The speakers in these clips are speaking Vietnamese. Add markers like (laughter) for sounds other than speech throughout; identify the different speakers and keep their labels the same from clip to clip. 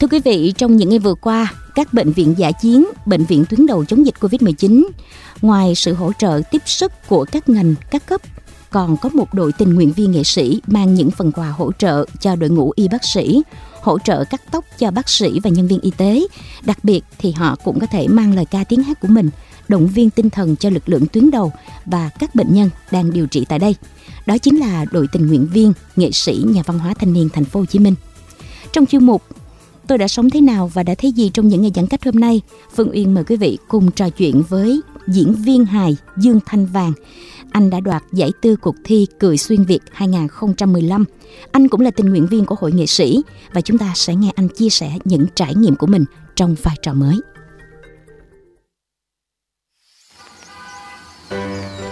Speaker 1: Thưa quý vị, trong những ngày vừa qua, các bệnh viện giả chiến, bệnh viện tuyến đầu chống dịch Covid-19, ngoài sự hỗ trợ tiếp sức của các ngành, các cấp, còn có một đội tình nguyện viên nghệ sĩ mang những phần quà hỗ trợ cho đội ngũ y bác sĩ, hỗ trợ cắt tóc cho bác sĩ và nhân viên y tế. Đặc biệt thì họ cũng có thể mang lời ca tiếng hát của mình, động viên tinh thần cho lực lượng tuyến đầu và các bệnh nhân đang điều trị tại đây. Đó chính là đội tình nguyện viên, nghệ sĩ, nhà văn hóa thanh niên thành phố Hồ Chí Minh. Trong chuyên mục tôi đã sống thế nào và đã thấy gì trong những ngày giãn cách hôm nay. Phương Uyên mời quý vị cùng trò chuyện với diễn viên hài Dương Thanh Vàng. Anh đã đoạt giải tư cuộc thi Cười Xuyên Việt 2015. Anh cũng là tình nguyện viên của Hội Nghệ sĩ và chúng ta sẽ nghe anh chia sẻ những trải nghiệm của mình trong vai trò mới.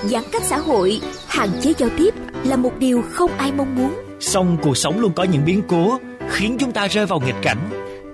Speaker 2: Giãn cách xã hội, hạn chế giao tiếp là một điều không ai mong muốn.
Speaker 3: Song cuộc sống luôn có những biến cố khiến chúng ta rơi vào nghịch cảnh.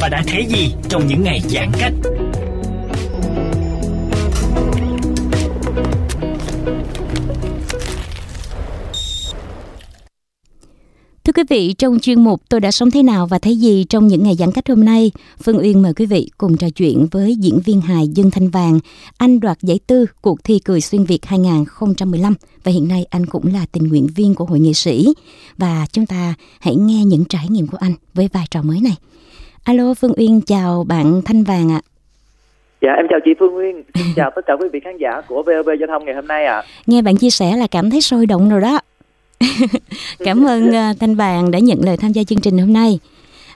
Speaker 3: Và đã thấy gì trong những ngày giãn cách?
Speaker 1: Thưa quý vị, trong chuyên mục Tôi đã sống thế nào và thấy gì trong những ngày giãn cách hôm nay, Phương Uyên mời quý vị cùng trò chuyện với diễn viên hài Dương Thanh Vàng. Anh đoạt giải tư cuộc thi Cười Xuyên Việt 2015 và hiện nay anh cũng là tình nguyện viên của Hội Nghệ sĩ. Và chúng ta hãy nghe những trải nghiệm của anh với vai trò mới này. Alo, Phương Uyên chào bạn Thanh Vàng ạ.
Speaker 4: Dạ em chào chị Phương Nguyên, xin chào tất cả quý vị khán giả của VOV Giao thông ngày hôm nay ạ.
Speaker 1: Nghe bạn chia sẻ là cảm thấy sôi động rồi đó. (laughs) Cảm ơn à, Thanh Vàng đã nhận lời tham gia chương trình hôm nay.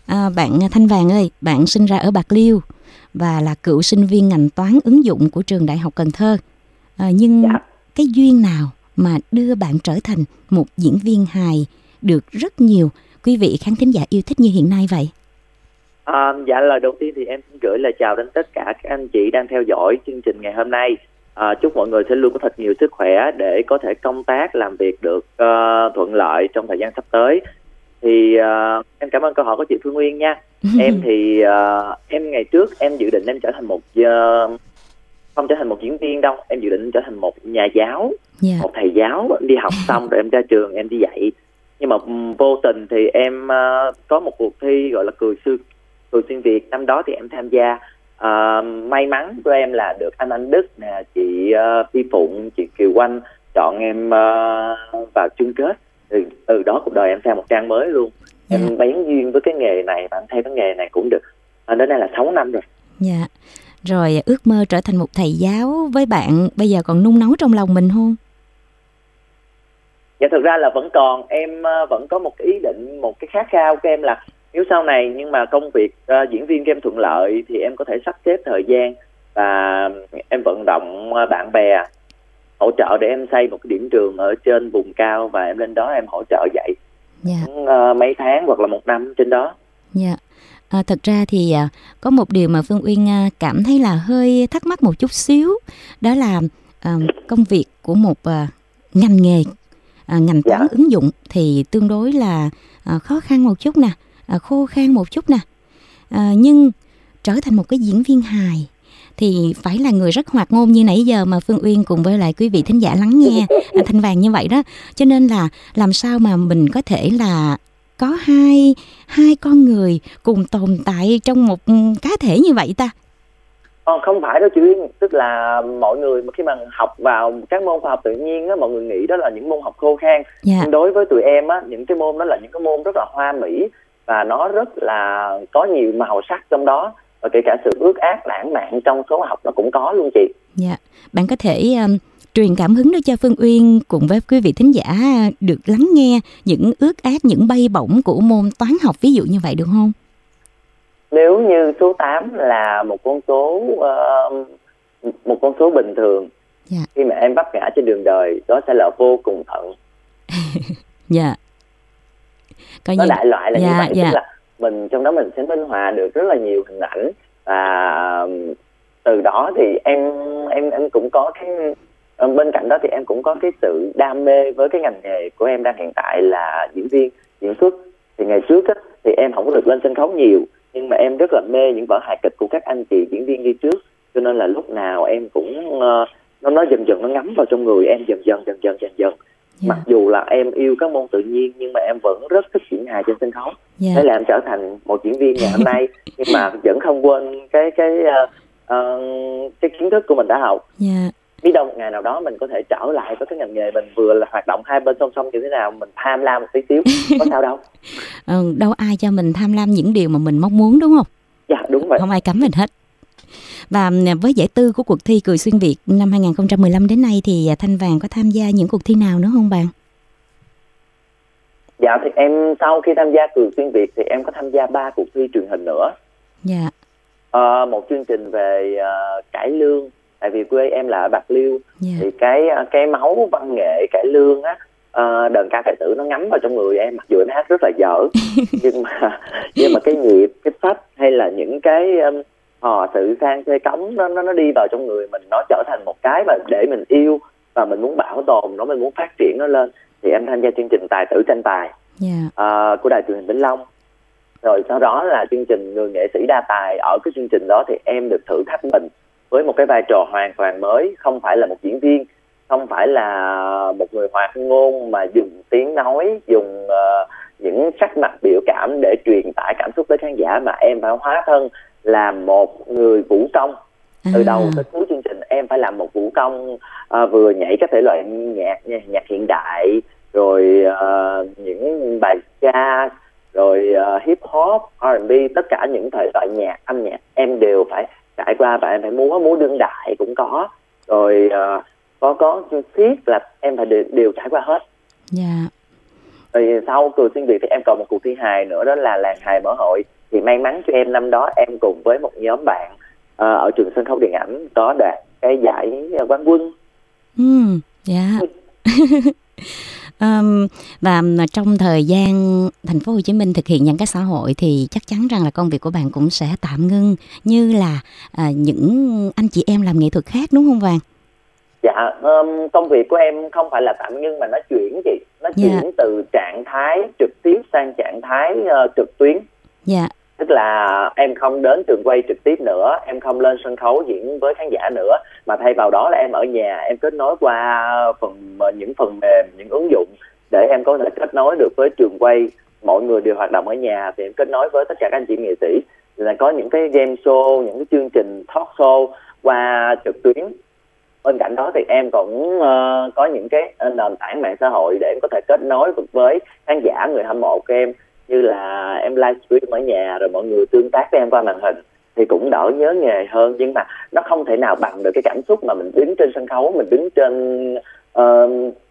Speaker 1: À, bạn Thanh Vàng ơi, bạn sinh ra ở Bạc Liêu và là cựu sinh viên ngành toán ứng dụng của trường Đại học Cần Thơ. À, nhưng
Speaker 4: Dạ.
Speaker 1: cái duyên nào mà đưa bạn trở thành một diễn viên hài được rất nhiều quý vị khán thính giả yêu thích như hiện nay vậy?
Speaker 4: À, dạ lời đầu tiên thì em xin gửi lời chào đến tất cả các anh chị đang theo dõi chương trình ngày hôm nay. À, chúc mọi người sẽ luôn có thật nhiều sức khỏe để có thể công tác làm việc được ờ, thuận lợi trong thời gian sắp tới. Thì ờ, em cảm ơn câu hỏi của chị Phương Nguyên nha. (laughs) em thì ờ, em ngày trước em dự định em trở thành một ờ, không trở thành một diễn viên đâu, em dự định trở thành một nhà giáo.
Speaker 1: Dạ.
Speaker 4: một thầy giáo em đi học xong rồi em ra trường em đi dạy nhưng mà vô tình thì em ờ, có một cuộc thi gọi là cười xuyên cười xuyên việt năm đó thì em tham gia Ờ, may mắn của em là được anh anh đức nè chị uh, phi phụng chị kiều oanh chọn em ờ, vào chung kết từ từ đó cuộc đời em sang một trang mới luôn
Speaker 1: Dạ.
Speaker 4: em bén duyên với cái nghề này và em theo cái nghề này cũng được à, đến nay là 6 năm rồi
Speaker 1: Dạ. Rồi ước mơ trở thành một thầy giáo với bạn bây giờ còn nung nấu trong lòng mình không?
Speaker 4: Dạ thực ra là vẫn còn em vẫn có một cái ý định một cái khát khao của em là nếu sau này nhưng mà công việc ờ, diễn viên em thuận lợi thì em có thể sắp xếp thời gian và em vận động ờ, bạn bè hỗ trợ để em xây một cái điểm trường ở trên vùng cao và em lên đó em hỗ trợ dạy
Speaker 1: Dạ.
Speaker 4: cũng, ờ, mấy tháng hoặc là một năm trên đó
Speaker 1: Dạ. À, thật ra thì à, có một điều mà Phương Uyên à, cảm thấy là hơi thắc mắc một chút xíu đó là à, công việc của một à, ngành nghề à, ngành toán
Speaker 4: Dạ.
Speaker 1: ứng dụng thì tương đối là à, khó khăn một chút nè à, khô khan một chút nè. À, nhưng trở thành một cái diễn viên hài thì phải là người rất hoạt ngôn như nãy giờ mà Phương Uyên cùng với lại quý vị thính giả lắng nghe à, Thanh Vàng như vậy đó. Cho nên là làm sao mà mình có thể là có hai hai con người cùng tồn tại trong một ừ, cá thể như vậy ta?
Speaker 4: Còn không phải đâu chị Uyên, tức là mọi người khi mà học vào các môn khoa học tự nhiên á, mọi người nghĩ đó là những môn học khô khan.
Speaker 1: Dạ.
Speaker 4: Nhưng đối với tụi em á, những cái môn đó là những cái môn rất là hoa mỹ và nó rất là có nhiều màu sắc trong đó và kể cả sự ước ác lãng mạn trong số học nó cũng có luôn chị.
Speaker 1: Dạ, bạn có thể um, truyền cảm hứng để cho Phương Uyên cùng với quý vị thính giả được lắng nghe những ước ác, những bay bổng của môn toán học ví dụ như vậy được không?
Speaker 4: Nếu như số 8 là một con số uh, một con số bình thường
Speaker 1: Dạ.
Speaker 4: khi mà em vấp ngã trên đường đời đó sẽ là vô cùng thận (laughs)
Speaker 1: Dạ. Coi
Speaker 4: nó
Speaker 1: như
Speaker 4: đại loại là như
Speaker 1: dạ,
Speaker 4: vậy
Speaker 1: dạ.
Speaker 4: tức là mình trong đó mình sẽ minh họa được rất là nhiều hình ảnh và từ đó thì em em em cũng có cái bên cạnh đó thì em cũng có cái sự đam mê với cái ngành nghề của em đang hiện tại là diễn viên diễn xuất. Thì ngày trước á, thì em không có được lên sân khấu nhiều nhưng mà em rất là mê những vở hài kịch của các anh chị diễn viên đi trước. Cho nên là lúc nào em cũng ờ, nó nó dần dần nó ngấm vào trong người em dần dần dần dần dần dần
Speaker 1: Dạ.
Speaker 4: mặc dù là em yêu các môn tự nhiên nhưng mà em vẫn rất thích diễn hài trên sân khấu
Speaker 1: Dạ.
Speaker 4: thế là em trở thành một diễn viên ngày hôm nay (laughs) nhưng mà vẫn không quên cái cái ờ, ờ, cái kiến thức của mình đã học
Speaker 1: Dạ.
Speaker 4: biết đâu một ngày nào đó mình có thể trở lại với cái ngành nghề mình vừa là hoạt động hai bên song song như thế nào mình tham lam một tí xíu (laughs) có sao đâu
Speaker 1: Ờ, đâu ai cho mình tham lam những điều mà mình mong muốn đúng không?
Speaker 4: dạ đúng vậy
Speaker 1: Không ai cấm mình hết. Và với giải tư của cuộc thi Cười Xuyên Việt năm 2015 đến nay thì à, Thanh Vàng có tham gia những cuộc thi nào nữa không bạn?
Speaker 4: dạ thì em sau khi tham gia cường xuyên việt thì em có tham gia ba cuộc thi truyền hình nữa
Speaker 1: Dạ.
Speaker 4: Ờ, một chương trình về ờ, cải lương tại vì quê em là ở bạc liêu
Speaker 1: Dạ.
Speaker 4: thì cái cái máu văn nghệ cải lương á ờ, đờn ca cải tử nó ngấm vào trong người em mặc dù em hát rất là dở (laughs) nhưng mà nhưng mà cái nhịp cái phách hay là những cái um, hò sự sang xê cống nó nó nó đi vào trong người mình nó trở thành một cái mà để mình yêu và mình muốn bảo tồn nó mình muốn phát triển nó lên. Thì em tham gia chương trình tài tử tranh tài.
Speaker 1: Dạ.
Speaker 4: ờ, của đài truyền hình vĩnh long. Rồi sau đó là chương trình người nghệ sĩ đa tài. Ở cái chương trình đó thì em được thử thách mình với một cái vai trò hoàn toàn mới không phải là một diễn viên không phải là một người hoạt ngôn mà dùng tiếng nói dùng ờ, những sắc mặt biểu cảm để truyền tải cảm xúc tới khán giả mà em phải hóa thân là một người vũ công. Từ
Speaker 1: À,
Speaker 4: đầu tới cuối chương trình em phải làm một vũ công à, vừa nhảy các thể loại nhạc nhạc hiện đại rồi à, những bài jazz rồi à, hip hop R&B tất cả những thể loại nhạc âm nhạc em đều phải trải qua và em phải múa múa đương đại cũng có. Rồi à, có có siết là em phải đều, đều trải qua hết.
Speaker 1: Dạ.
Speaker 4: Rồi sau cười xuyên việt thì em còn một cuộc thi hài nữa đó là làng hài mở hội thì may mắn cho em năm đó em cùng với một nhóm bạn ờ, ở trường sân khấu điện ảnh có đạt cái giải quán quân
Speaker 1: Ừ, dạ. (laughs) Ờm, và trong thời gian thành phố Hồ Chí Minh thực hiện giãn cách xã hội thì chắc chắn rằng là công việc của bạn cũng sẽ tạm ngưng như là à, những anh chị em làm nghệ thuật khác đúng không Vàng?
Speaker 4: dạ ừm, công việc của em không phải là tạm ngưng mà nó chuyển chị nó
Speaker 1: Dạ.
Speaker 4: chuyển từ trạng thái trực tiếp sang trạng thái ờ, trực tuyến.
Speaker 1: Dạ,
Speaker 4: tức là em không đến trường quay trực tiếp nữa em không lên sân khấu diễn với khán giả nữa mà thay vào đó là em ở nhà em kết nối qua phần ờ, những phần mềm những ứng dụng để em có thể kết nối được với trường quay. Mọi người đều hoạt động ở nhà thì em kết nối với tất cả các anh chị nghệ sĩ. Là có những cái game show những cái chương trình talk show qua trực tuyến bên cạnh đó thì em cũng ờ, có những cái ờ, nền tảng mạng xã hội để em có thể kết nối với khán giả người hâm mộ của em. Như là em livestream ở nhà rồi mọi người tương tác với em qua màn hình thì cũng đỡ nhớ nghề hơn. Nhưng mà nó không thể nào bằng được cái cảm xúc mà mình đứng trên sân khấu mình đứng trên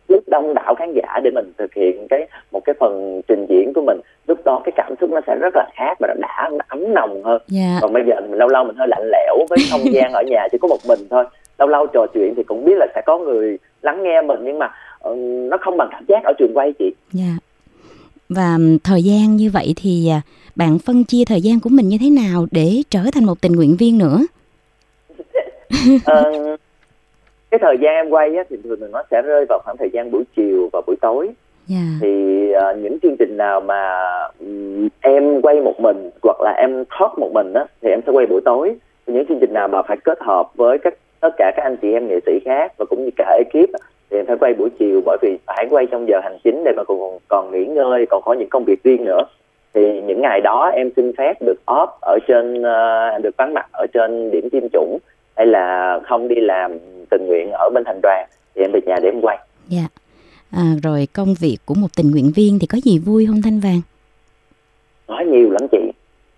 Speaker 4: trước đông đảo khán giả để mình thực hiện cái một cái phần trình diễn của mình. Lúc đó cái cảm xúc nó sẽ rất là khác và nó đã nó ấm nồng hơn.
Speaker 1: Dạ,
Speaker 4: còn bây giờ mình lâu lâu mình hơi lạnh lẽo với không gian ở nhà chỉ có một mình thôi lâu lâu trò chuyện thì cũng biết là sẽ có người lắng nghe mình nhưng mà ờ, nó không bằng cảm giác ở trường quay chị
Speaker 1: dạ. Và thời gian như vậy thì à, bạn phân chia thời gian của mình như thế nào để trở thành một tình nguyện viên nữa? (laughs)
Speaker 4: Ờ, cái thời gian em quay á, thì thường thường nó sẽ rơi vào khoảng thời gian buổi chiều và buổi tối
Speaker 1: Dạ,
Speaker 4: thì ờ, những chương trình nào mà ừm, em quay một mình hoặc là em thoát một mình á thì em sẽ quay buổi tối những chương trình nào mà phải kết hợp với các tất cả các anh chị em nghệ sĩ khác và cũng như cả ekip thì em phải quay buổi chiều bởi vì phải quay trong giờ hành chính để mà còn còn nghỉ ngơi còn có những công việc riêng nữa. Thì những ngày đó em xin phép được off ở trên uh, được vắng mặt ở trên điểm tiêm chủng hay là không đi làm tình nguyện ở bên thành đoàn thì em về nhà để em quay.
Speaker 1: Dạ. À, rồi công việc của một tình nguyện viên thì có gì vui không thanh vàng?
Speaker 4: Nói nhiều lắm chị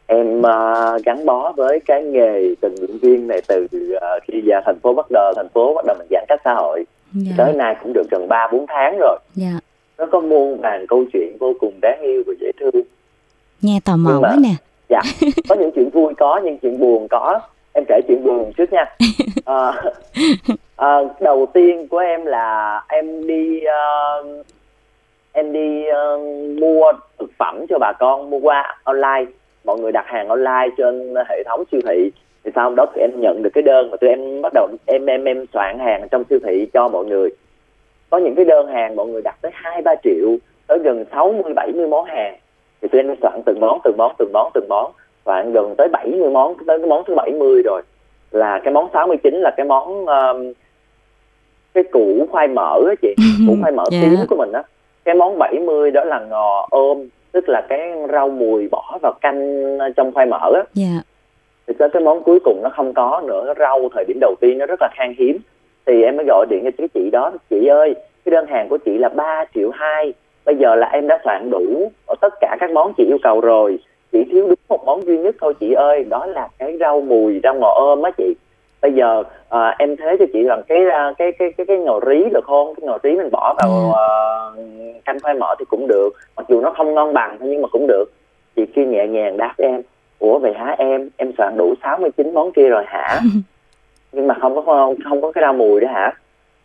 Speaker 4: em uh, gắn bó với cái nghề tình nguyện viên này từ uh, khi ra thành phố bắt đầu thành phố bắt đầu mình giãn cách xã hội. Dạ. tới nay cũng được gần ba bốn tháng rồi.
Speaker 1: Dạ.
Speaker 4: nó có muôn vàng câu chuyện vô cùng đáng yêu và dễ thương.
Speaker 1: Nghe tò mò quá nè.
Speaker 4: Dạ. Có những chuyện vui có những chuyện buồn có. Em kể chuyện buồn trước nha. (laughs) À, à, đầu tiên của em là em đi uh, em đi uh, mua thực phẩm cho bà con mua qua online mọi người đặt hàng online trên hệ thống siêu thị thì sau đó thì em nhận được cái đơn mà tụi em bắt đầu em em em soạn hàng trong siêu thị cho mọi người. Có những cái đơn hàng mọi người đặt tới hai ba triệu tới gần 60 70 món hàng. Thì tụi em soạn từng món từng món từng món từng món soạn gần tới 70 món tới cái món thứ 70 rồi. Là cái món 69 là cái món um, cái củ khoai mỡ á chị. (laughs) Củ khoai mỡ yeah. Dạ. tím của mình á. Cái món 70 đó là ngò ôm tức là cái rau mùi bỏ vào canh trong khoai mỡ á.
Speaker 1: Yeah.
Speaker 4: thì tới cái món cuối cùng nó không có nữa rau thời điểm đầu tiên nó rất là khan hiếm. Thì em mới gọi điện cho cái chị đó chị ơi cái đơn hàng của chị là 3 triệu hai bây giờ là em đã soạn đủ tất cả các món chị yêu cầu rồi. Chỉ thiếu đúng một món duy nhất thôi chị ơi đó là cái rau mùi rau ngò ôm á chị bây giờ à, em thế cho chị rằng cái cái cái cái cái ngò rí được không? Cái ngò rí mình bỏ vào uh, canh khoai mỡ thì cũng được. Mặc dù nó không ngon bằng nhưng mà cũng được. Chị kia nhẹ nhàng đáp em ủa vậy hả em? Em soạn đủ 69 món kia rồi hả? (laughs) Nhưng mà không có không, không có cái rau mùi đó hả?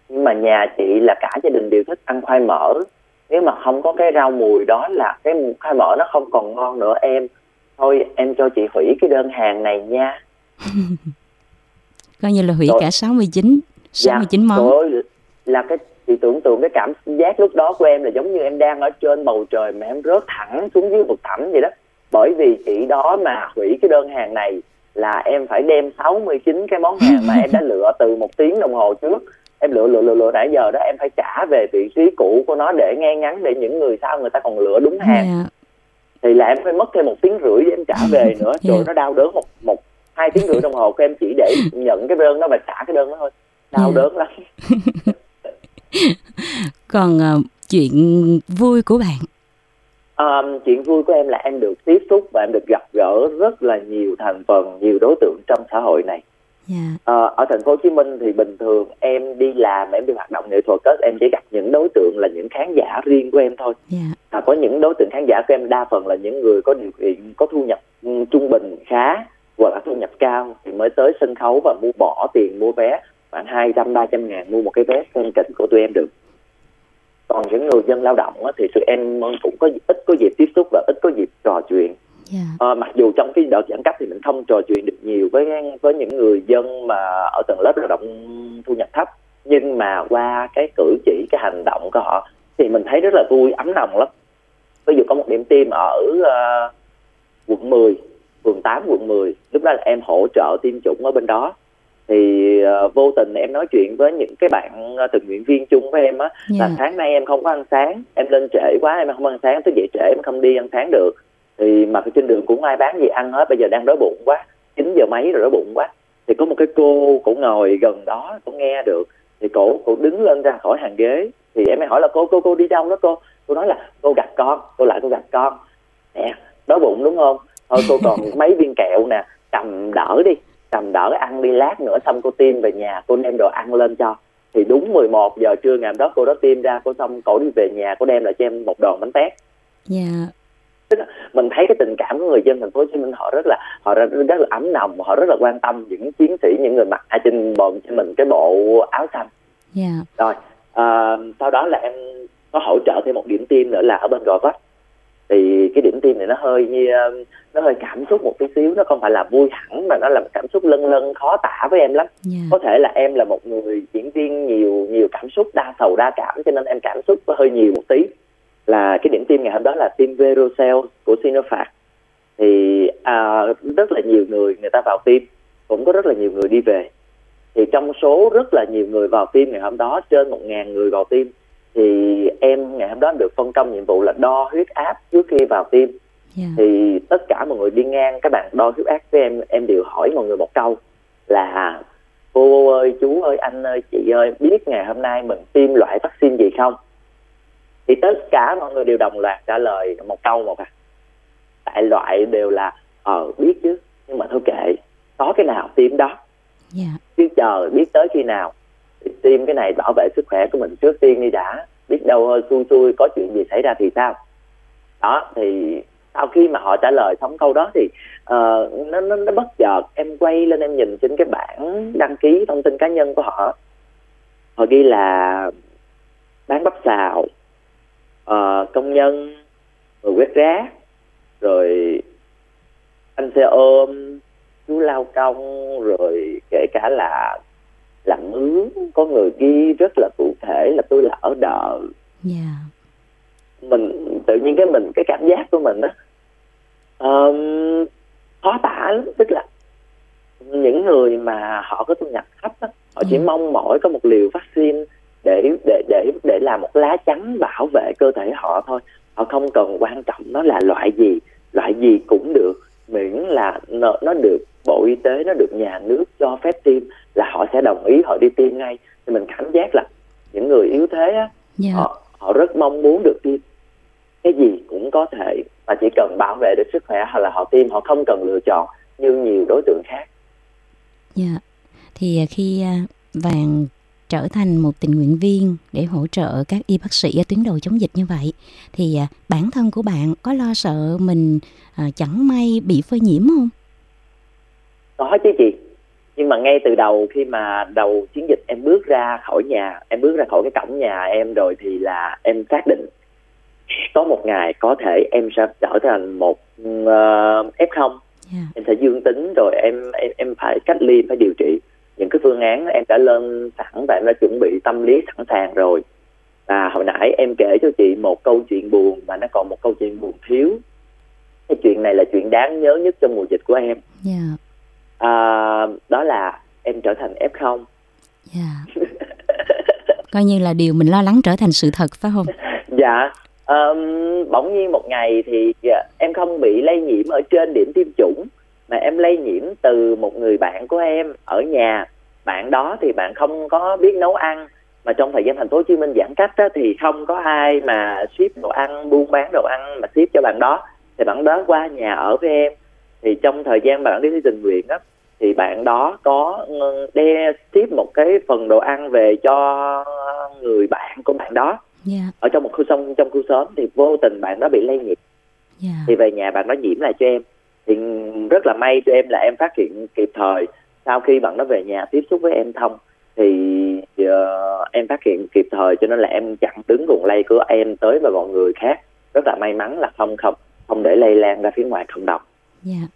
Speaker 4: Nhưng mà nhà chị là cả gia đình đều thích ăn khoai mỡ. Nếu mà không có cái rau mùi đó là cái khoai mỡ nó không còn ngon nữa em. Thôi em cho chị hủy cái đơn hàng này nha (laughs)
Speaker 1: coi như là hủy rồi. cả 69 69 dạ, món
Speaker 4: rồi, là cái chị tưởng tượng cái cảm giác lúc đó của em là giống như em đang ở trên bầu trời mà em rớt thẳng xuống dưới vực thẳm vậy đó bởi vì chị đó mà hủy cái đơn hàng này là em phải đem 69 cái món (laughs) hàng mà em đã lựa từ một tiếng đồng hồ trước em lựa lựa lựa lựa nãy giờ đó em phải trả về vị trí cũ của nó để nghe ngắn để những người sau người ta còn lựa đúng hàng yeah. Dạ. thì là em phải mất thêm một tiếng rưỡi để em trả về (laughs) nữa rồi yeah. nó đau đớn một một hai tiếng rưỡi đồng hồ của em chỉ để nhận cái đơn đó và trả cái đơn đó thôi đau. Dạ. đớn lắm (laughs)
Speaker 1: còn uh, chuyện vui của bạn
Speaker 4: um, chuyện vui của em là em được tiếp xúc và em được gặp gỡ rất là nhiều thành phần nhiều đối tượng trong xã hội này
Speaker 1: Yeah.
Speaker 4: Dạ. À, ở thành phố Hồ Chí Minh thì bình thường em đi làm em đi hoạt động nghệ thuật đó, em chỉ gặp những đối tượng là những khán giả riêng của em thôi.
Speaker 1: Yeah.
Speaker 4: Dạ. À, có những đối tượng khán giả của em đa phần là những người có điều kiện có thu nhập um, trung bình khá hoặc là thu nhập cao thì mới tới sân khấu và mua bỏ tiền mua vé khoảng hai trăm ba trăm ngàn mua một cái vé xem kịch của tụi em được còn những người dân lao động thì tụi em cũng có ít có dịp tiếp xúc và ít có dịp trò chuyện
Speaker 1: Yeah.
Speaker 4: Dạ. À, mặc dù trong cái đợt giãn cách thì mình không trò chuyện được nhiều với với những người dân mà ở tầng lớp lao động thu nhập thấp nhưng mà qua cái cử chỉ cái hành động của họ thì mình thấy rất là vui ấm lòng lắm ví dụ có một điểm tiêm ở uh, quận 10 phường 8 quận 10 lúc đó là em hỗ trợ tiêm chủng ở bên đó. Thì uh, vô tình em nói chuyện với những cái bạn uh, tình nguyện viên chung với em á yeah. là dạ. sáng nay em không có ăn sáng em lên trễ quá em không ăn sáng tới dậy trễ em không đi ăn sáng được. Thì mà trên đường cũng ai bán gì ăn hết bây giờ đang đói bụng quá chín giờ mấy rồi đói bụng quá. Thì có một cái cô cũng ngồi gần đó cũng nghe được. Thì cổ cổ đứng lên ra khỏi hàng ghế thì em mới hỏi là cô cô cô đi đâu đó cô? Cô nói là cô gặp con cô lại cô gặp con. Nè đói bụng đúng không thôi cô còn mấy viên kẹo nè cầm đỡ đi cầm đỡ ăn đi lát nữa xong cô tiêm về nhà cô đem đồ ăn lên cho. Thì đúng 11 giờ trưa ngày hôm đó cô đó tiêm ra cô xong cổ đi về nhà cô đem lại cho em một đòn bánh tét.
Speaker 1: Dạ. Yeah
Speaker 4: mình thấy cái tình cảm của người dân thành phố Hồ Chí Minh họ rất là họ rất, rất là ấm nồng họ rất là quan tâm những chiến sĩ những người mặc trên bồn cho mình cái bộ áo xanh.
Speaker 1: Yeah.
Speaker 4: rồi à, sau đó là em có hỗ trợ thêm một điểm tiêm nữa là ở bên gò vấp thì cái điểm tiêm này nó hơi như nó hơi cảm xúc một tí xíu nó không phải là vui hẳn mà nó là một cảm xúc lân lân khó tả với em lắm.
Speaker 1: Yeah.
Speaker 4: có thể là em là một người diễn viên nhiều nhiều cảm xúc đa sầu đa cảm cho nên em cảm xúc hơi nhiều một tí. Là cái điểm tiêm ngày hôm đó là tiêm Verocell của Sinovac thì à, rất là nhiều người người ta vào tiêm cũng có rất là nhiều người đi về. Thì trong số rất là nhiều người vào tiêm ngày hôm đó trên một ngàn người vào tiêm thì em ngày hôm đó được phân công nhiệm vụ là đo huyết áp trước khi vào tiêm yeah. thì tất cả mọi người đi ngang các bạn đo huyết áp với em em đều hỏi mọi người một câu là cô ơi chú ơi anh ơi chị ơi biết ngày hôm nay mình tiêm loại vaccine gì không thì tất cả mọi người đều đồng loạt trả lời một câu một à đại loại đều là ờ biết chứ nhưng mà thôi kệ có cái nào tiêm đó yeah. Dạ. chứ chờ biết tới khi nào thì tiêm cái này bảo vệ sức khỏe của mình trước tiên đi đã. Biết đâu hơi xui xui có chuyện gì xảy ra thì sao? Đó thì sau khi mà họ trả lời xong câu đó thì uh, nó, nó nó bất chợt em quay lên em nhìn trên cái bảng đăng ký thông tin cá nhân của họ. Họ ghi là bán bắp xào uh, công nhân người quét rác rồi anh xe ôm chú lao công rồi kể cả là làm mướn có người ghi rất là cụ thể là tôi là ở đợ yeah. Dạ. mình tự nhiên cái mình cái cảm giác của mình á um, khó tả lắm tức là những người mà họ có thu nhập thấp á, họ chỉ yeah. Dạ. mong mỏi có một liều vaccine để để để để làm một lá chắn bảo vệ cơ thể họ thôi họ không cần quan trọng nó là loại gì loại gì cũng được miễn là nó, nó được bộ y tế nó được nhà nước cho phép tiêm là họ sẽ đồng ý họ đi tiêm ngay thì mình cảm giác là những người yếu thế á yeah. Dạ. họ họ rất mong muốn được tiêm cái gì cũng có thể mà chỉ cần bảo vệ được sức khỏe hoặc là họ tiêm họ không cần lựa chọn như nhiều đối tượng khác.
Speaker 1: Dạ. Yeah. Thì à, khi à, vàng trở thành một tình nguyện viên để hỗ trợ các y bác sĩ ở tuyến đầu chống dịch như vậy thì à, bản thân của bạn có lo sợ mình chẳng may bị phơi nhiễm không?
Speaker 4: Có chứ chị. Nhưng mà ngay từ đầu khi mà đầu chiến dịch em bước ra khỏi nhà, em bước ra khỏi cái cổng nhà em rồi thì là em xác định có một ngày có thể em sẽ trở thành một uh, f0 yeah. em sẽ dương tính rồi em em em phải cách ly phải điều trị. Những cái phương án em đã lên sẵn và em đã chuẩn bị tâm lý sẵn sàng rồi. Và hồi nãy em kể cho chị một câu chuyện buồn mà nó còn một câu chuyện buồn thiếu. Cái chuyện này là chuyện đáng nhớ nhất trong mùa dịch của em. Yeah. À, đó là em trở thành f0
Speaker 1: yeah. coi như là điều mình lo lắng trở thành sự thật phải không?
Speaker 4: Dạ. Um, bỗng nhiên một ngày thì dạ, em không bị lây nhiễm ở trên điểm tiêm chủng mà em lây nhiễm từ một người bạn của em ở nhà. Bạn đó thì bạn không có biết nấu ăn mà trong thời gian thành phố Hồ Chí Minh giãn cách á, thì không có ai mà ship đồ ăn buôn bán đồ ăn mà ship cho bạn đó. Thì bạn đó qua nhà ở với em thì trong thời gian bạn đi tình nguyện á thì bạn đó có ừ, đe ship một cái phần đồ ăn về cho người bạn của bạn đó yeah. Dạ. ở trong một khu sông trong khu xóm thì vô tình bạn đó bị lây nhiễm yeah. Dạ. thì về nhà bạn đó nhiễm lại cho em thì rất là may cho em là em phát hiện kịp thời sau khi bạn đó về nhà tiếp xúc với em thông thì uh, em phát hiện kịp thời cho nên là em chặn đứng nguồn lây của em tới và mọi người khác rất là may mắn là không không không để lây lan ra phía ngoài cộng đồng.
Speaker 1: Dạ. Yeah.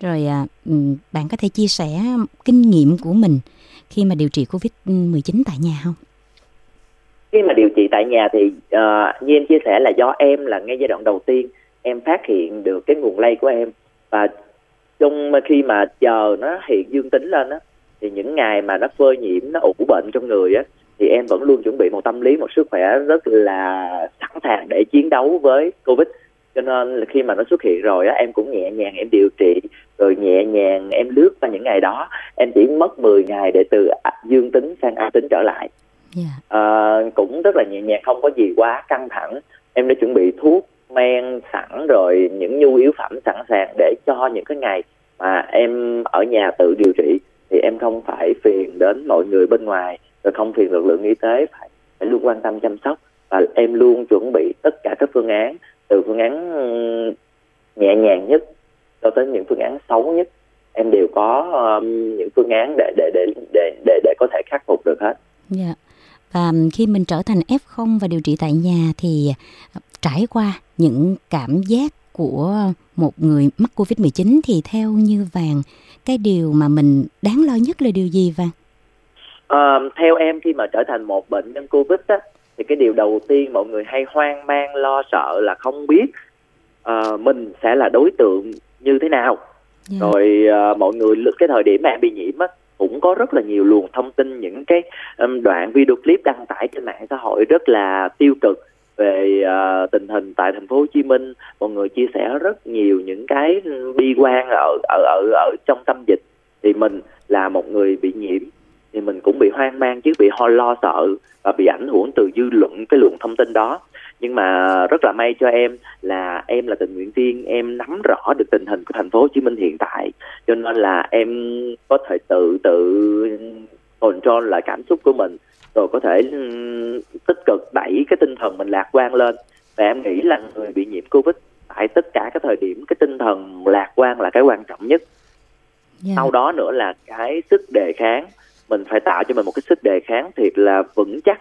Speaker 1: Rồi à, ừ, bạn có thể chia sẻ kinh nghiệm của mình khi mà điều trị Covid-19 tại nhà không?
Speaker 4: khi mà điều trị tại nhà thì uh, như em chia sẻ là do em là ngay giai đoạn đầu tiên em phát hiện được cái nguồn lây của em và trong khi mà chờ nó hiện dương tính lên á thì những ngày mà nó phơi nhiễm nó ủ bệnh trong người á thì em vẫn luôn chuẩn bị một tâm lý một sức khỏe rất là sẵn sàng để chiến đấu với covid cho nên là khi mà nó xuất hiện rồi á em cũng nhẹ nhàng em điều trị rồi nhẹ nhàng em lướt qua những ngày đó em chỉ mất 10 ngày để từ dương tính sang âm tính trở lại yeah. Dạ. à, cũng rất là nhẹ nhàng không có gì quá căng thẳng em đã chuẩn bị thuốc men sẵn rồi những nhu yếu phẩm sẵn sàng để cho những cái ngày mà em ở nhà tự điều trị thì em không phải phiền đến mọi người bên ngoài rồi không phiền lực lượng y tế phải phải luôn quan tâm chăm sóc và em luôn chuẩn bị tất cả các phương án từ phương án nhẹ nhàng nhất cho tới những phương án xấu nhất em đều có um, những phương án để để để để để để có thể khắc phục được hết.
Speaker 1: Dạ. Yeah. Và khi mình trở thành F0 và điều trị tại nhà thì trải qua những cảm giác của một người mắc Covid-19 thì theo như Vàng, cái điều mà mình đáng lo nhất là điều gì Vàng?
Speaker 4: À, theo em khi mà trở thành một bệnh nhân Covid á, thì cái điều đầu tiên mọi người hay hoang mang lo sợ là không biết uh, mình sẽ là đối tượng như thế nào. Yeah. Dạ. Rồi uh, mọi người cái thời điểm mà em bị nhiễm á, cũng có rất là nhiều luồng thông tin những cái um, đoạn video clip đăng tải trên mạng xã hội rất là tiêu cực về uh, tình hình tại thành phố Hồ Chí Minh mọi người chia sẻ rất nhiều những cái bi quan ở ở ở ở trong tâm dịch thì mình là một người bị nhiễm thì mình cũng bị hoang mang chứ bị ho lo sợ và bị ảnh hưởng từ dư luận cái lượng thông tin đó. Nhưng mà rất là may cho em là em là tình nguyện viên em nắm rõ được tình hình của thành phố Hồ Chí Minh hiện tại. Cho nên là em có thể tự tự control lại cảm xúc của mình rồi có thể tích cực đẩy cái tinh thần mình lạc quan lên. Và em nghĩ là người bị nhiễm covid tại tất cả các thời điểm cái tinh thần lạc quan là cái quan trọng nhất. Yeah. sau đó nữa là cái sức đề kháng mình phải tạo cho mình một cái sức đề kháng thiệt là vững chắc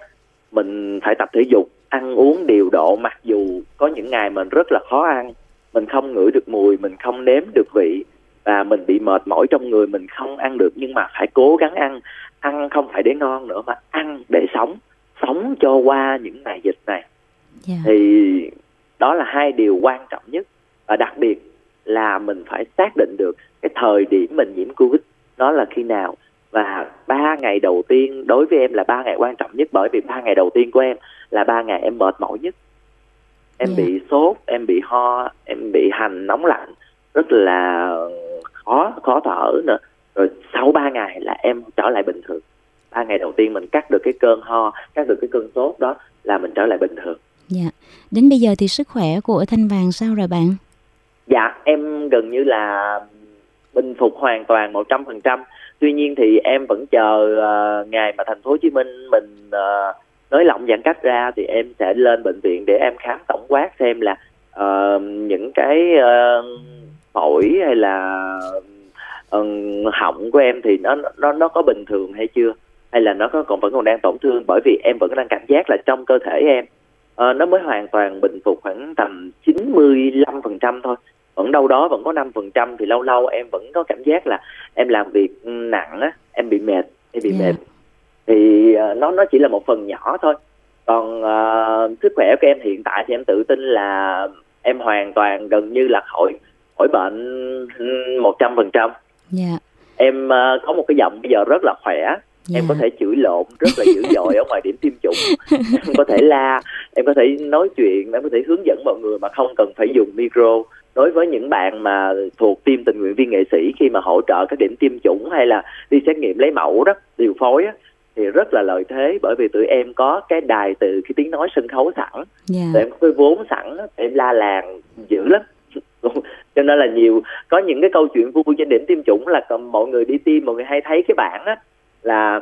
Speaker 4: mình phải tập thể dục ăn uống điều độ mặc dù có những ngày mình rất là khó ăn mình không ngửi được mùi mình không nếm được vị và mình bị mệt mỏi trong người mình không ăn được nhưng mà phải cố gắng ăn ăn không phải để ngon nữa mà ăn để sống sống cho qua những ngày dịch này yeah. Dạ. thì đó là hai điều quan trọng nhất và đặc biệt là mình phải xác định được cái thời điểm mình nhiễm covid đó là khi nào và ba ngày đầu tiên đối với em là ba ngày quan trọng nhất bởi vì ba ngày đầu tiên của em là ba ngày em mệt mỏi nhất. Em yeah. Dạ. bị sốt em bị ho em bị hành nóng lạnh rất là khó khó thở nữa. Rồi sau ba ngày là em trở lại bình thường. Ba ngày đầu tiên mình cắt được cái cơn ho cắt được cái cơn sốt đó là mình trở lại bình thường.
Speaker 1: Dạ. Đến bây giờ thì sức khỏe của thanh vàng sao rồi bạn?
Speaker 4: Dạ em gần như là bình phục hoàn toàn một trăm phần trăm tuy nhiên thì em vẫn chờ uh, ngày mà thành phố hồ chí minh mình uh, nới lỏng giãn cách ra thì em sẽ lên bệnh viện để em khám tổng quát xem là uh, những cái uh, phổi hay là uh, họng của em thì nó nó nó có bình thường hay chưa? Hay là nó có còn vẫn còn đang tổn thương? Bởi vì em vẫn đang cảm giác là trong cơ thể em uh, nó mới hoàn toàn bình phục khoảng tầm 95% thôi vẫn đâu đó vẫn có 5% thì lâu lâu em vẫn có cảm giác là em làm việc nặng á em bị mệt em bị yeah. mệt thì uh, nó nó chỉ là một phần nhỏ thôi còn uh, sức khỏe của em hiện tại thì em tự tin là em hoàn toàn gần như là khỏi khỏi bệnh một trăm phần trăm dạ. em uh, có một cái giọng bây giờ rất là khỏe yeah. em có thể chửi lộn rất là dữ dội ở ngoài điểm tiêm chủng em có thể la em có thể nói chuyện em có thể hướng dẫn mọi người mà không cần phải dùng micro đối với những bạn mà thuộc team tình nguyện viên nghệ sĩ khi mà hỗ trợ các điểm tiêm chủng hay là đi xét nghiệm lấy mẫu đó điều phối á, thì rất là lợi thế bởi vì tụi em có cái đài từ cái tiếng nói sân khấu sẵn yeah. Dạ. tụi em có cái vốn sẵn em la làng dữ lắm (laughs) cho nên là nhiều có những cái câu chuyện vui trên điểm tiêm chủng là mọi người đi tiêm mọi người hay thấy cái bản á là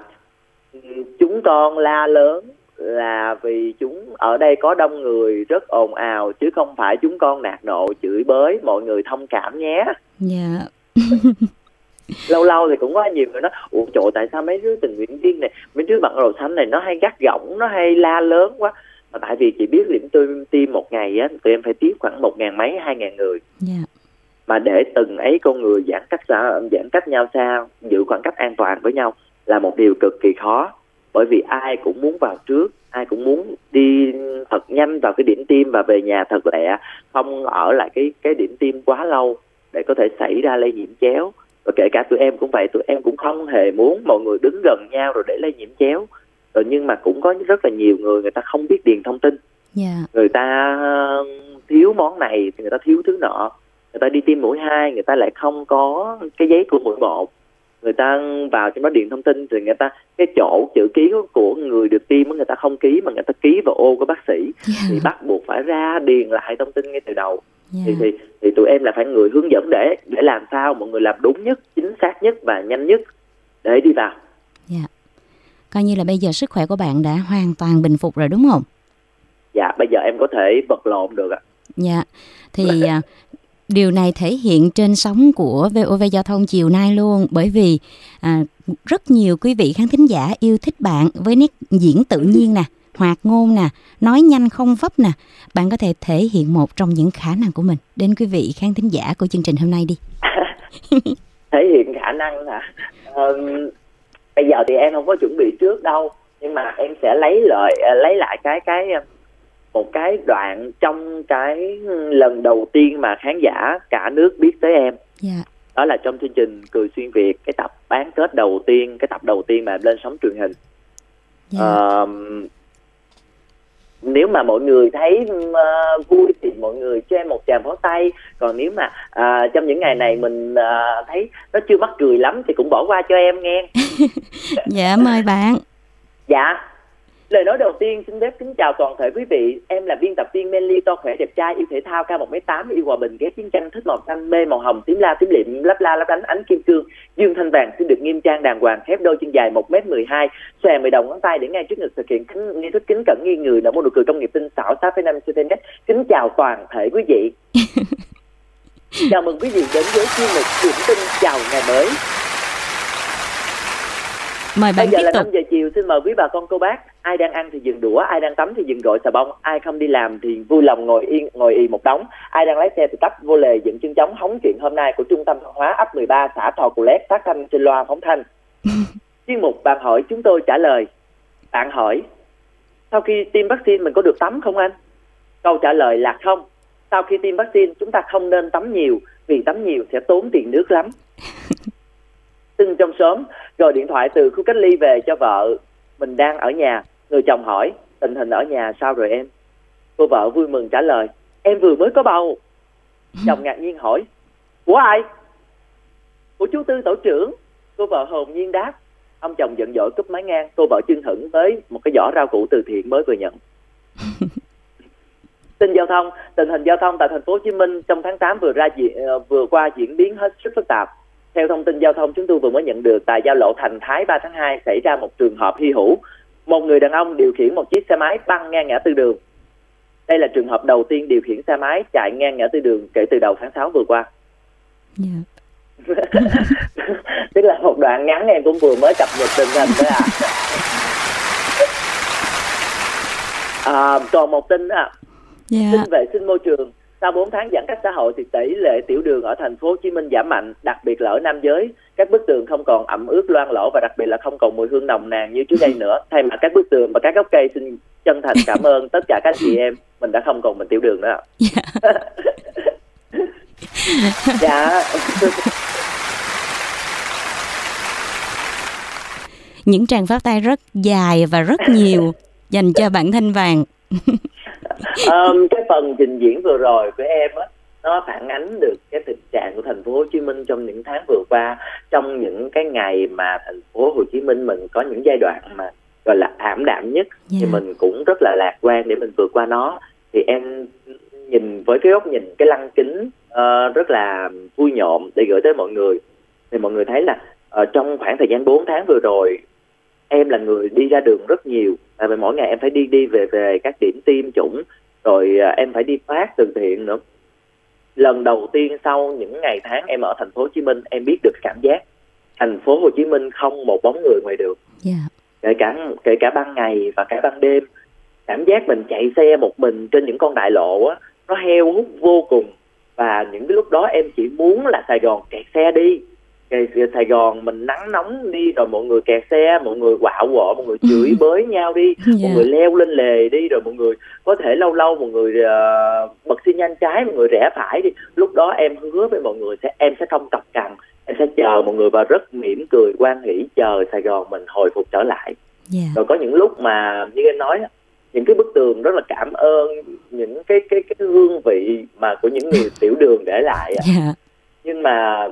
Speaker 4: chúng con la lớn là vì chúng ở đây có đông người rất ồn ào chứ không phải chúng con nạt nộ chửi bới mọi người thông cảm nhé
Speaker 1: dạ (laughs)
Speaker 4: lâu lâu thì cũng có nhiều người nói ủa trời tại sao mấy đứa tình nguyện viên này mấy đứa bận đồ xanh này nó hay gắt gỏng nó hay la lớn quá mà tại vì chỉ biết điểm tôi tiêm một ngày á tụi em phải tiếp khoảng một ngàn mấy hai ngàn người yeah. Dạ. mà để từng ấy con người giãn cách xa giãn cách nhau sao giữ khoảng cách an toàn với nhau là một điều cực kỳ khó bởi vì ai cũng muốn vào trước ai cũng muốn đi thật nhanh vào cái điểm tiêm và về nhà thật lẹ không ở lại cái cái điểm tiêm quá lâu để có thể xảy ra lây nhiễm chéo và kể cả tụi em cũng vậy tụi em cũng không hề muốn mọi người đứng gần nhau rồi để lây nhiễm chéo rồi nhưng mà cũng có rất là nhiều người người ta không biết điền thông tin yeah. Dạ. người ta thiếu món này thì người ta thiếu thứ nọ người ta đi tiêm mũi hai người ta lại không có cái giấy của mũi một người ta vào trong đó điền thông tin thì người ta cái chỗ chữ ký của người được tiêm người ta không ký mà người ta ký vào ô của bác sĩ. Yeah. Dạ. thì bắt buộc phải ra điền lại thông tin ngay từ đầu. Yeah. thì thì thì tụi em là phải người hướng dẫn để để làm sao mọi người làm đúng nhất chính xác nhất và nhanh nhất để đi vào.
Speaker 1: Dạ. Coi như là bây giờ sức khỏe của bạn đã hoàn toàn bình phục rồi đúng không?
Speaker 4: Dạ bây giờ em có thể vật lộn được ạ.
Speaker 1: Dạ. Thì à, điều này thể hiện trên sóng của VOV Giao thông chiều nay luôn bởi vì à, rất nhiều quý vị khán thính giả yêu thích bạn với nét diễn tự nhiên nè hoạt ngôn nè, nói nhanh không vấp nè, bạn có thể thể hiện một trong những khả năng của mình đến quý vị khán thính giả của chương trình hôm nay đi. (laughs) (laughs)
Speaker 4: thể hiện khả năng hả? Um, bây giờ thì em không có chuẩn bị trước đâu, nhưng mà em sẽ lấy lời à, lấy lại cái cái một cái đoạn trong cái lần đầu tiên mà khán giả cả nước biết tới em. Yeah dạ. đó là trong chương trình cười xuyên việt cái tập bán kết đầu tiên cái tập đầu tiên mà em lên sóng truyền hình yeah. Dạ. uh, nếu mà mọi người thấy uh, vui thì mọi người cho em một tràng pháo tay còn nếu mà uh, trong những ngày này mình uh, thấy nó chưa mắc cười lắm thì cũng bỏ qua cho em nghe (laughs)
Speaker 1: dạ mời bạn
Speaker 4: dạ Lời nói đầu tiên xin phép kính chào toàn thể quý vị. Em là biên tập viên Melly to khỏe đẹp trai yêu thể thao cao 1m8 yêu hòa bình ghét chiến tranh thích màu xanh mê màu hồng tím la tím liệm lấp la lấp đánh ánh kim cương dương thanh vàng xin được nghiêm trang đàng hoàng thép đôi chân dài 1m12 xòe mười đầu ngón tay để ngay trước ngực thực hiện kính, nghi thức kính cận nghi người nở một nụ cười công nghiệp tinh xảo 6,5 cm. Kính chào toàn thể quý vị. (laughs) chào mừng quý vị đến với chuyên mục điểm tin chào ngày mới.
Speaker 1: Mời bạn
Speaker 4: Bây giờ
Speaker 1: tiếp
Speaker 4: là
Speaker 1: tục.
Speaker 4: 5 giờ chiều xin mời quý bà con cô bác. Ai đang ăn thì dừng đũa ai đang tắm thì dừng gội xà bông ai không đi làm thì vui lòng ngồi yên ngồi ì một đống. Ai đang lái xe thì tấp vô lề dựng chân chống hóng chuyện hôm nay của trung tâm văn hóa ấp 13 xã Thọ Cù Lét phát thanh trên loa phóng thanh. (laughs) Chuyên mục bạn hỏi chúng tôi trả lời. Bạn hỏi sau khi tiêm vaccine mình có được tắm không anh? Câu trả lời là không. Sau khi tiêm vaccine chúng ta không nên tắm nhiều vì tắm nhiều sẽ tốn tiền nước lắm. (laughs) Từng trong xóm gọi điện thoại từ khu cách ly về cho vợ. Mình đang ở nhà. Người chồng hỏi tình hình ở nhà sao rồi em? Cô vợ vui mừng trả lời em vừa mới có bầu. (laughs) Chồng ngạc nhiên hỏi của ai? Của chú tư tổ trưởng. Cô vợ hồn nhiên đáp ông chồng giận dỗi cúp máy ngang. Cô vợ chưng hửng với một cái giỏ rau củ từ thiện mới vừa nhận. (laughs) Tin giao thông tình hình giao thông tại thành phố Hồ Chí Minh trong tháng 8 vừa ra ờ, vừa qua diễn biến hết sức phức tạp theo thông tin giao thông chúng tôi vừa mới nhận được tại giao lộ Thành Thái 3 tháng 2 xảy ra một trường hợp hy hữu. Một người đàn ông điều khiển một chiếc xe máy băng ngang ngã tư đường. Đây là trường hợp đầu tiên điều khiển xe máy chạy ngang ngã tư đường kể từ đầu tháng 6 vừa qua.
Speaker 1: Dạ. (laughs)
Speaker 4: Tức là một đoạn ngắn em cũng vừa mới cập nhật tình hình thôi (laughs) à. à còn một tin à,
Speaker 1: Dạ.
Speaker 4: tin vệ sinh môi trường sau 4 tháng giãn cách xã hội thì tỷ lệ tiểu đường ở thành phố Hồ Chí Minh giảm mạnh, đặc biệt là ở nam giới. Các bức tường không còn ẩm ướt loang lỗ và đặc biệt là không còn mùi hương nồng nàn như trước đây nữa. (laughs) Thay mặt các bức tường và các gốc cây xin chân thành cảm ơn tất cả các chị em, mình đã không còn mình tiểu đường nữa. ạ. dạ. (laughs)
Speaker 1: Những tràng pháo tay rất dài và rất nhiều dành cho bạn Thanh Vàng. (laughs) (laughs)
Speaker 4: um, cái phần trình diễn vừa rồi của em á nó phản ánh được cái tình trạng của thành phố Hồ Chí Minh trong những tháng vừa qua trong những cái ngày mà thành phố Hồ Chí Minh mình có những giai đoạn mà gọi là ảm đạm nhất thì
Speaker 1: Dạ.
Speaker 4: mình cũng rất là lạc quan để mình vượt qua nó thì em nhìn với cái góc nhìn cái lăng kính ờ, rất là vui nhộn để gửi tới mọi người thì mọi người thấy là ờ, trong khoảng thời gian 4 tháng vừa rồi em là người đi ra đường rất nhiều. Tại vì mỗi ngày em phải đi đi về về các điểm tiêm chủng. Rồi à, em phải đi phát từ thiện nữa. Lần đầu tiên sau những ngày tháng em ở thành phố Hồ Chí Minh em biết được cảm giác. Thành phố Hồ Chí Minh không một bóng người ngoài đường.
Speaker 1: Dạ.
Speaker 4: kể cả kể cả ban ngày và cả ban đêm. Cảm giác mình chạy xe một mình trên những con đại lộ á nó heo hút vô cùng. Và những cái lúc đó em chỉ muốn là Sài Gòn kẹt xe đi Kẹt Sài Gòn mình nắng nóng đi rồi mọi người kẹt xe mọi người quạo quọ mọi người chửi (laughs) bới nhau đi
Speaker 1: Dạ.
Speaker 4: mọi người leo lên lề đi rồi mọi người có thể lâu lâu mọi người ờ, bật xi nhanh trái mọi người rẽ phải đi lúc đó em hứa với mọi người sẽ em sẽ không cọc cằn em sẽ chờ mọi người và rất mỉm cười quan hỷ chờ Sài Gòn mình hồi phục trở lại
Speaker 1: Dạ.
Speaker 4: rồi có những lúc mà như em nói những cái bức tường rất là cảm ơn những cái cái cái hương vị mà của những người (laughs) tiểu đường để lại á.
Speaker 1: Dạ.
Speaker 4: nhưng mà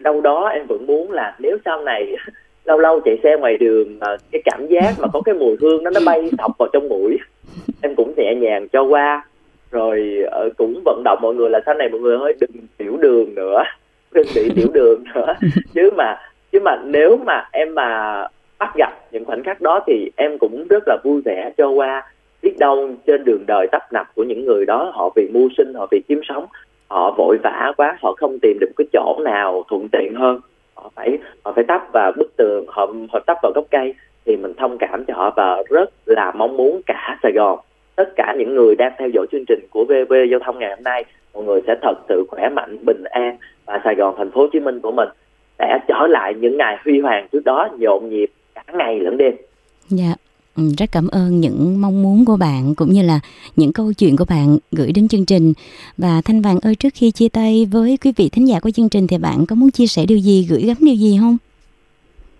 Speaker 4: đâu đó em vẫn muốn là nếu sau này (laughs) lâu lâu chạy xe ngoài đường mà cái cảm giác mà có cái mùi hương nó nó bay (laughs) sọc vào trong mũi em cũng nhẹ nhàng cho qua. Rồi ờ, cũng vận động mọi người là sau này mọi người ơi đừng tiểu đường nữa đừng bị tiểu (laughs) đường nữa. Chứ mà chứ mà nếu mà em mà bắt gặp những khoảnh khắc đó thì em cũng rất là vui vẻ cho qua. Biết đâu trên đường đời tấp nập của những người đó họ vì mưu sinh họ vì kiếm sống họ vội vã quá, họ không tìm được cái chỗ nào thuận tiện hơn. Họ phải họ phải tấp vào bức tường, họ họ tấp vào gốc cây thì mình thông cảm cho họ và rất là mong muốn cả Sài Gòn, tất cả những người đang theo dõi chương trình của VV giao thông ngày hôm nay, mọi người sẽ thật sự khỏe mạnh, bình an và Sài Gòn, thành phố Hồ Chí Minh của mình sẽ trở lại những ngày huy hoàng trước đó, nhộn nhịp cả ngày lẫn đêm.
Speaker 1: Rất cảm ơn những mong muốn của bạn cũng như là những câu chuyện của bạn gửi đến chương trình. Và Thanh Vàng ơi trước khi chia tay với quý vị thính giả của chương trình thì bạn có muốn chia sẻ điều gì, gửi gắm điều gì không?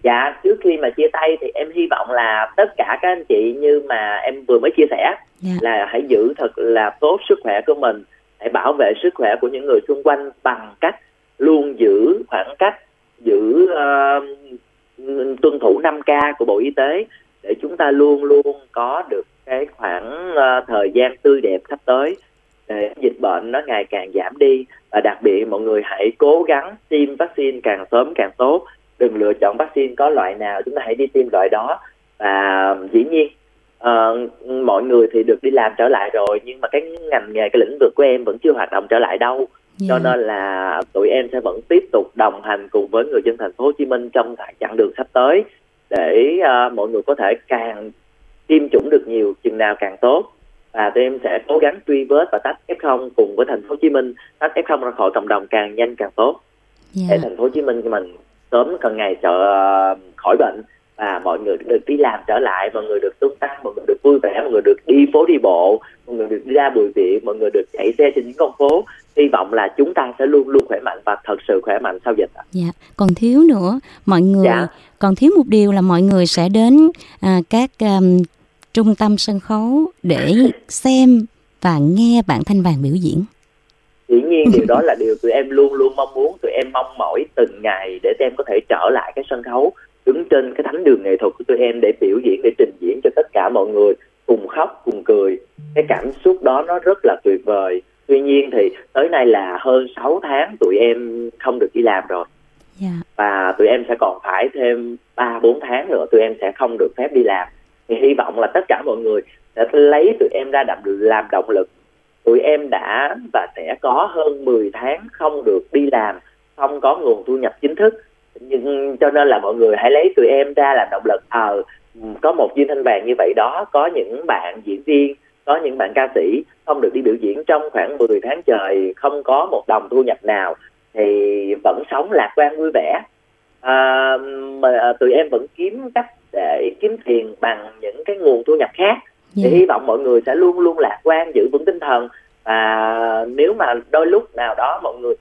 Speaker 4: dạ trước khi mà chia tay thì em hy vọng là tất cả các anh chị như mà em vừa mới chia sẻ. Dạ. là hãy giữ thật là tốt sức khỏe của mình hãy bảo vệ sức khỏe của những người xung quanh bằng cách luôn giữ khoảng cách giữ uh, tuân thủ 5K của Bộ Y tế để chúng ta luôn luôn có được cái khoảng uh, thời gian tươi đẹp sắp tới để dịch bệnh nó ngày càng giảm đi và đặc biệt mọi người hãy cố gắng tiêm vaccine càng sớm càng tốt đừng lựa chọn vaccine có loại nào chúng ta hãy đi tiêm loại đó và dĩ nhiên uh, mọi người thì được đi làm trở lại rồi nhưng mà cái ngành nghề cái lĩnh vực của em vẫn chưa hoạt động trở lại đâu yeah. cho dạ. nên là tụi em sẽ vẫn tiếp tục đồng hành cùng với người dân thành phố Hồ Chí Minh trong chặng đường sắp tới để uh, mọi người có thể càng tiêm chủng được nhiều chừng nào càng tốt và tụi em sẽ cố gắng truy vết và tách F0 cùng với thành phố Hồ Chí Minh tách F0 ra khỏi cộng đồng càng nhanh càng tốt yeah. Dạ. để thành phố Hồ Chí Minh của mình sớm cần ngày trở ờ, khỏi bệnh và mọi người được đi làm trở lại mọi người được tương tác mọi người được vui vẻ mọi người được đi phố đi bộ mọi người được đi ra bùi viện mọi người được chạy xe trên những con phố. Hy vọng là chúng ta sẽ luôn luôn khỏe mạnh và thật sự khỏe mạnh sau dịch
Speaker 1: dạ còn thiếu nữa mọi người dạ. còn thiếu một điều là mọi người sẽ đến à, các um, trung tâm sân khấu để (laughs) xem và nghe bạn thanh vàng biểu diễn.
Speaker 4: Dĩ nhiên điều đó (laughs) là điều tụi em luôn luôn mong muốn. Tụi em mong mỏi từng ngày để tụi em có thể trở lại cái sân khấu đứng trên cái thánh đường nghệ thuật của tụi em để biểu diễn để trình diễn cho tất cả mọi người cùng khóc cùng cười. Cái cảm xúc đó nó rất là tuyệt vời. Tuy nhiên thì tới nay là hơn 6 tháng tụi em không được đi làm rồi. Yeah. Dạ. và tụi em sẽ còn phải thêm ba bốn tháng nữa tụi em sẽ không được phép đi làm. Thì hy vọng là tất cả mọi người sẽ lấy tụi em ra làm động lực. Tụi em đã và sẽ có hơn 10 tháng không được đi làm không có nguồn thu nhập chính thức nhưng cho nên là mọi người hãy lấy tụi em ra làm động lực. Ờ à, có một viên thanh vàng như vậy đó có những bạn diễn viên có những bạn ca sĩ không được đi biểu diễn trong khoảng 10 tháng trời không có một đồng thu nhập nào thì vẫn sống lạc quan vui vẻ. À, mà tụi em vẫn kiếm cách để kiếm tiền bằng những cái nguồn thu nhập khác. Thì yeah. Hy vọng mọi người sẽ luôn luôn lạc quan giữ vững tinh thần. Và nếu mà đôi lúc nào đó mọi người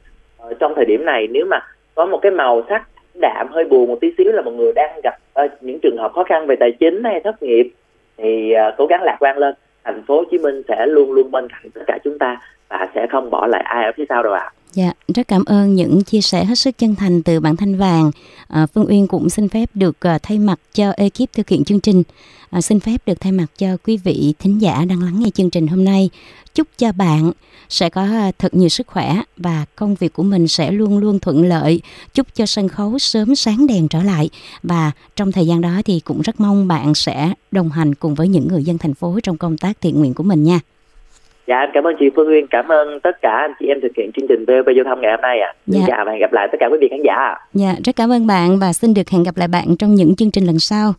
Speaker 4: uh, trong thời điểm này nếu mà có một cái màu sắc đạm hơi buồn một tí xíu là mọi người đang gặp uh, những trường hợp khó khăn về tài chính hay thất nghiệp thì uh, cố gắng lạc quan lên. Thành phố Hồ Chí Minh sẽ luôn luôn bên cạnh tất cả chúng ta và sẽ không bỏ lại ai ở phía sau đâu ạ. À.
Speaker 1: Dạ, rất cảm ơn những chia sẻ hết sức chân thành từ bạn Thanh Vàng. À, Phương Uyên cũng xin phép được à, thay mặt cho ekip thực hiện chương trình, à, xin phép được thay mặt cho quý vị thính giả đang lắng nghe chương trình hôm nay. Chúc cho bạn sẽ có à, thật nhiều sức khỏe và công việc của mình sẽ luôn luôn thuận lợi. Chúc cho sân khấu sớm sáng đèn trở lại và trong thời gian đó thì cũng rất mong bạn sẽ đồng hành cùng với những người dân thành phố trong công tác thiện nguyện của mình nha.
Speaker 4: Dạ em cảm ơn chị Phương Nguyên, cảm ơn tất cả anh chị em thực hiện chương trình VOV Giao thông ngày hôm nay ạ. À. Dạ. chào và hẹn gặp lại tất cả quý vị khán giả. À.
Speaker 1: Dạ, rất cảm ơn bạn và xin được hẹn gặp lại bạn trong những chương trình lần sau.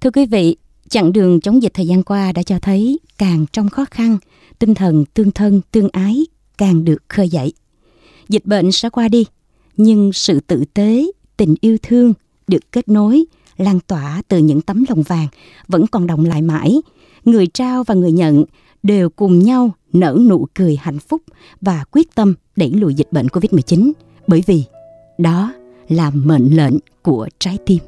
Speaker 1: Thưa quý vị, chặng đường chống dịch thời gian qua đã cho thấy càng trong khó khăn, tinh thần tương thân, tương ái càng được khơi dậy. Dịch bệnh sẽ qua đi, nhưng sự tử tế, tình yêu thương được kết nối, lan tỏa từ những tấm lòng vàng vẫn còn động lại mãi. Người trao và người nhận đều cùng nhau nở nụ cười hạnh phúc và quyết tâm đẩy lùi dịch bệnh Covid-19 bởi vì đó là mệnh lệnh của trái tim.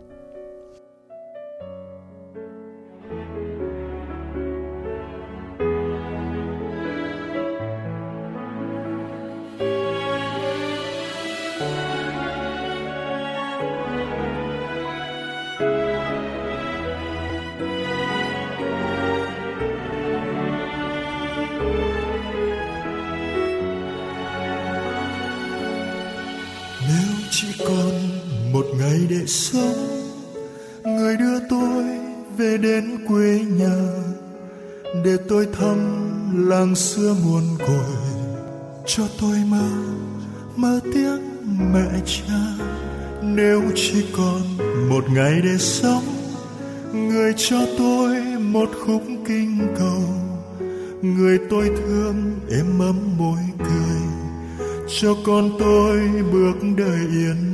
Speaker 5: Sống. Người đưa tôi về đến quê nhà, để tôi thăm làng xưa muôn cội cho tôi mơ mơ tiếng mẹ cha. Nếu chỉ còn một ngày để sống, người cho tôi một khúc kinh cầu. Người tôi thương êm ấm môi cười. Cho con tôi bước đời yên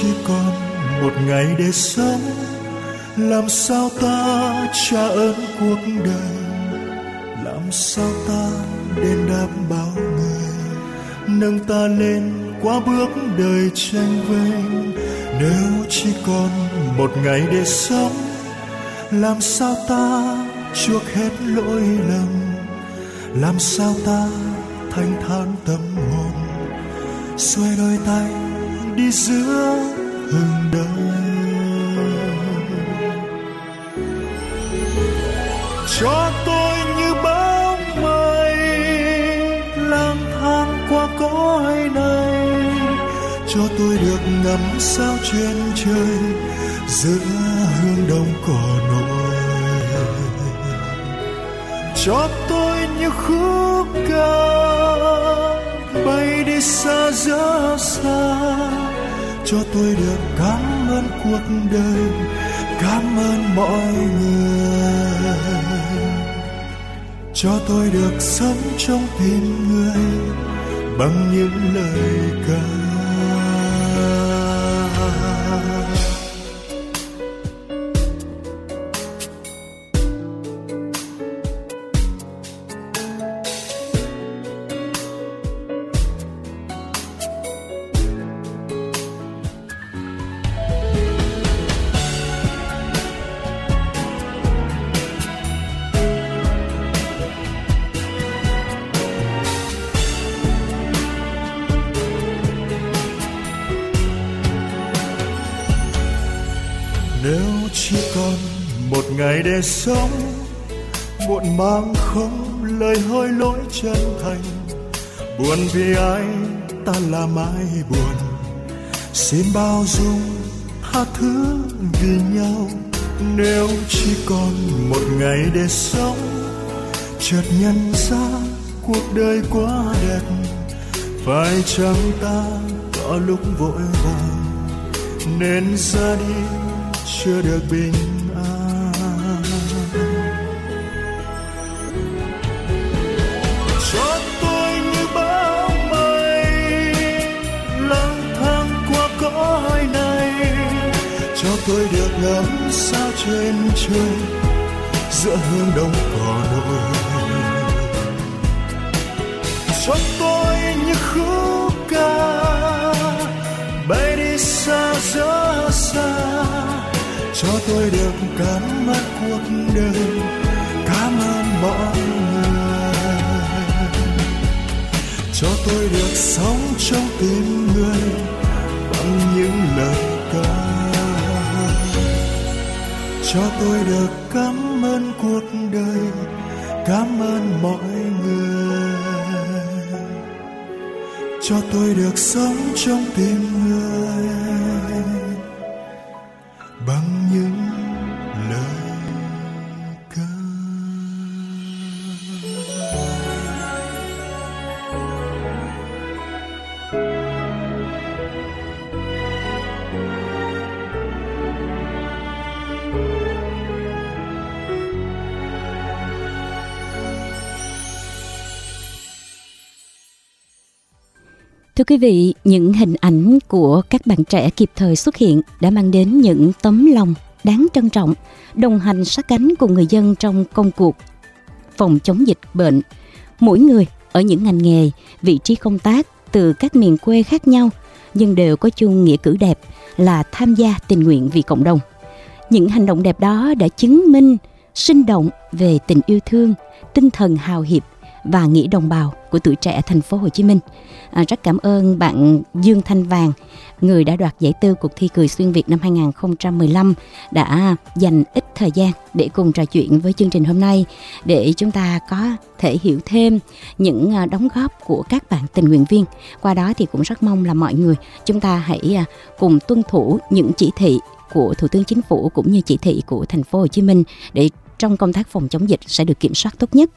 Speaker 5: chỉ còn một ngày để sống. Làm sao ta trả ơn cuộc đời? Làm sao ta đền đáp bao người? Nâng ta lên qua bước đời tranh vênh. Nếu chỉ còn một ngày để sống, làm sao ta chuộc hết lỗi lầm? Làm sao ta thanh thản tâm hồn? Xuôi đôi tay đi giữa hừng đời cho tôi như bóng mây lang thang qua cõi này. Cho tôi được ngắm sao trên trời giữa hương đông cỏ nổi. Cho tôi như khúc ca bay đi xa giữa xa cho tôi được cảm ơn cuộc đời, cảm ơn mọi người. Cho tôi được sống trong tim người bằng những lời ca mang không lời hối lỗi chân thành. Buồn vì ai, ta là mãi buồn. Xin bao dung tha thứ vì nhau. Nếu chỉ còn một ngày để sống, chợt nhận ra cuộc đời quá đẹp. Phải chăng ta có lúc vội vàng, nên ra đi chưa được bình tôi được ngắm sao trên trời, giữa hương đông cỏ nổi cho tôi như khúc ca, bay đi xa rất xa. Cho tôi được cảm mắt cuộc đời cảm ơn mọi người. Cho tôi được sống trong tim người, bằng những lời cho tôi được cảm ơn cuộc đời, cảm ơn mọi người. Cho tôi được sống trong tim người.
Speaker 1: Thưa quý vị, những hình ảnh của các bạn trẻ kịp thời xuất hiện đã mang đến những tấm lòng đáng trân trọng, đồng hành sát cánh cùng người dân trong công cuộc phòng chống dịch bệnh. Mỗi người ở những ngành nghề, vị trí công tác từ các miền quê khác nhau nhưng đều có chung nghĩa cử đẹp là tham gia tình nguyện vì cộng đồng. Những hành động đẹp đó đã chứng minh sinh động về tình yêu thương, tinh thần hào hiệp và nghĩa đồng bào của tuổi trẻ thành phố Hồ Chí Minh. À, rất cảm ơn bạn Dương Thanh Vàng, người đã đoạt giải tư cuộc thi cười xuyên Việt năm 2015 đã dành ít thời gian để cùng trò chuyện với chương trình hôm nay để chúng ta có thể hiểu thêm những à, đóng góp của các bạn tình nguyện viên. Qua đó thì cũng rất mong là mọi người chúng ta hãy à, cùng tuân thủ những chỉ thị của Thủ tướng Chính phủ cũng như chỉ thị của thành phố Hồ Chí Minh để trong công tác phòng chống dịch sẽ được kiểm soát tốt nhất.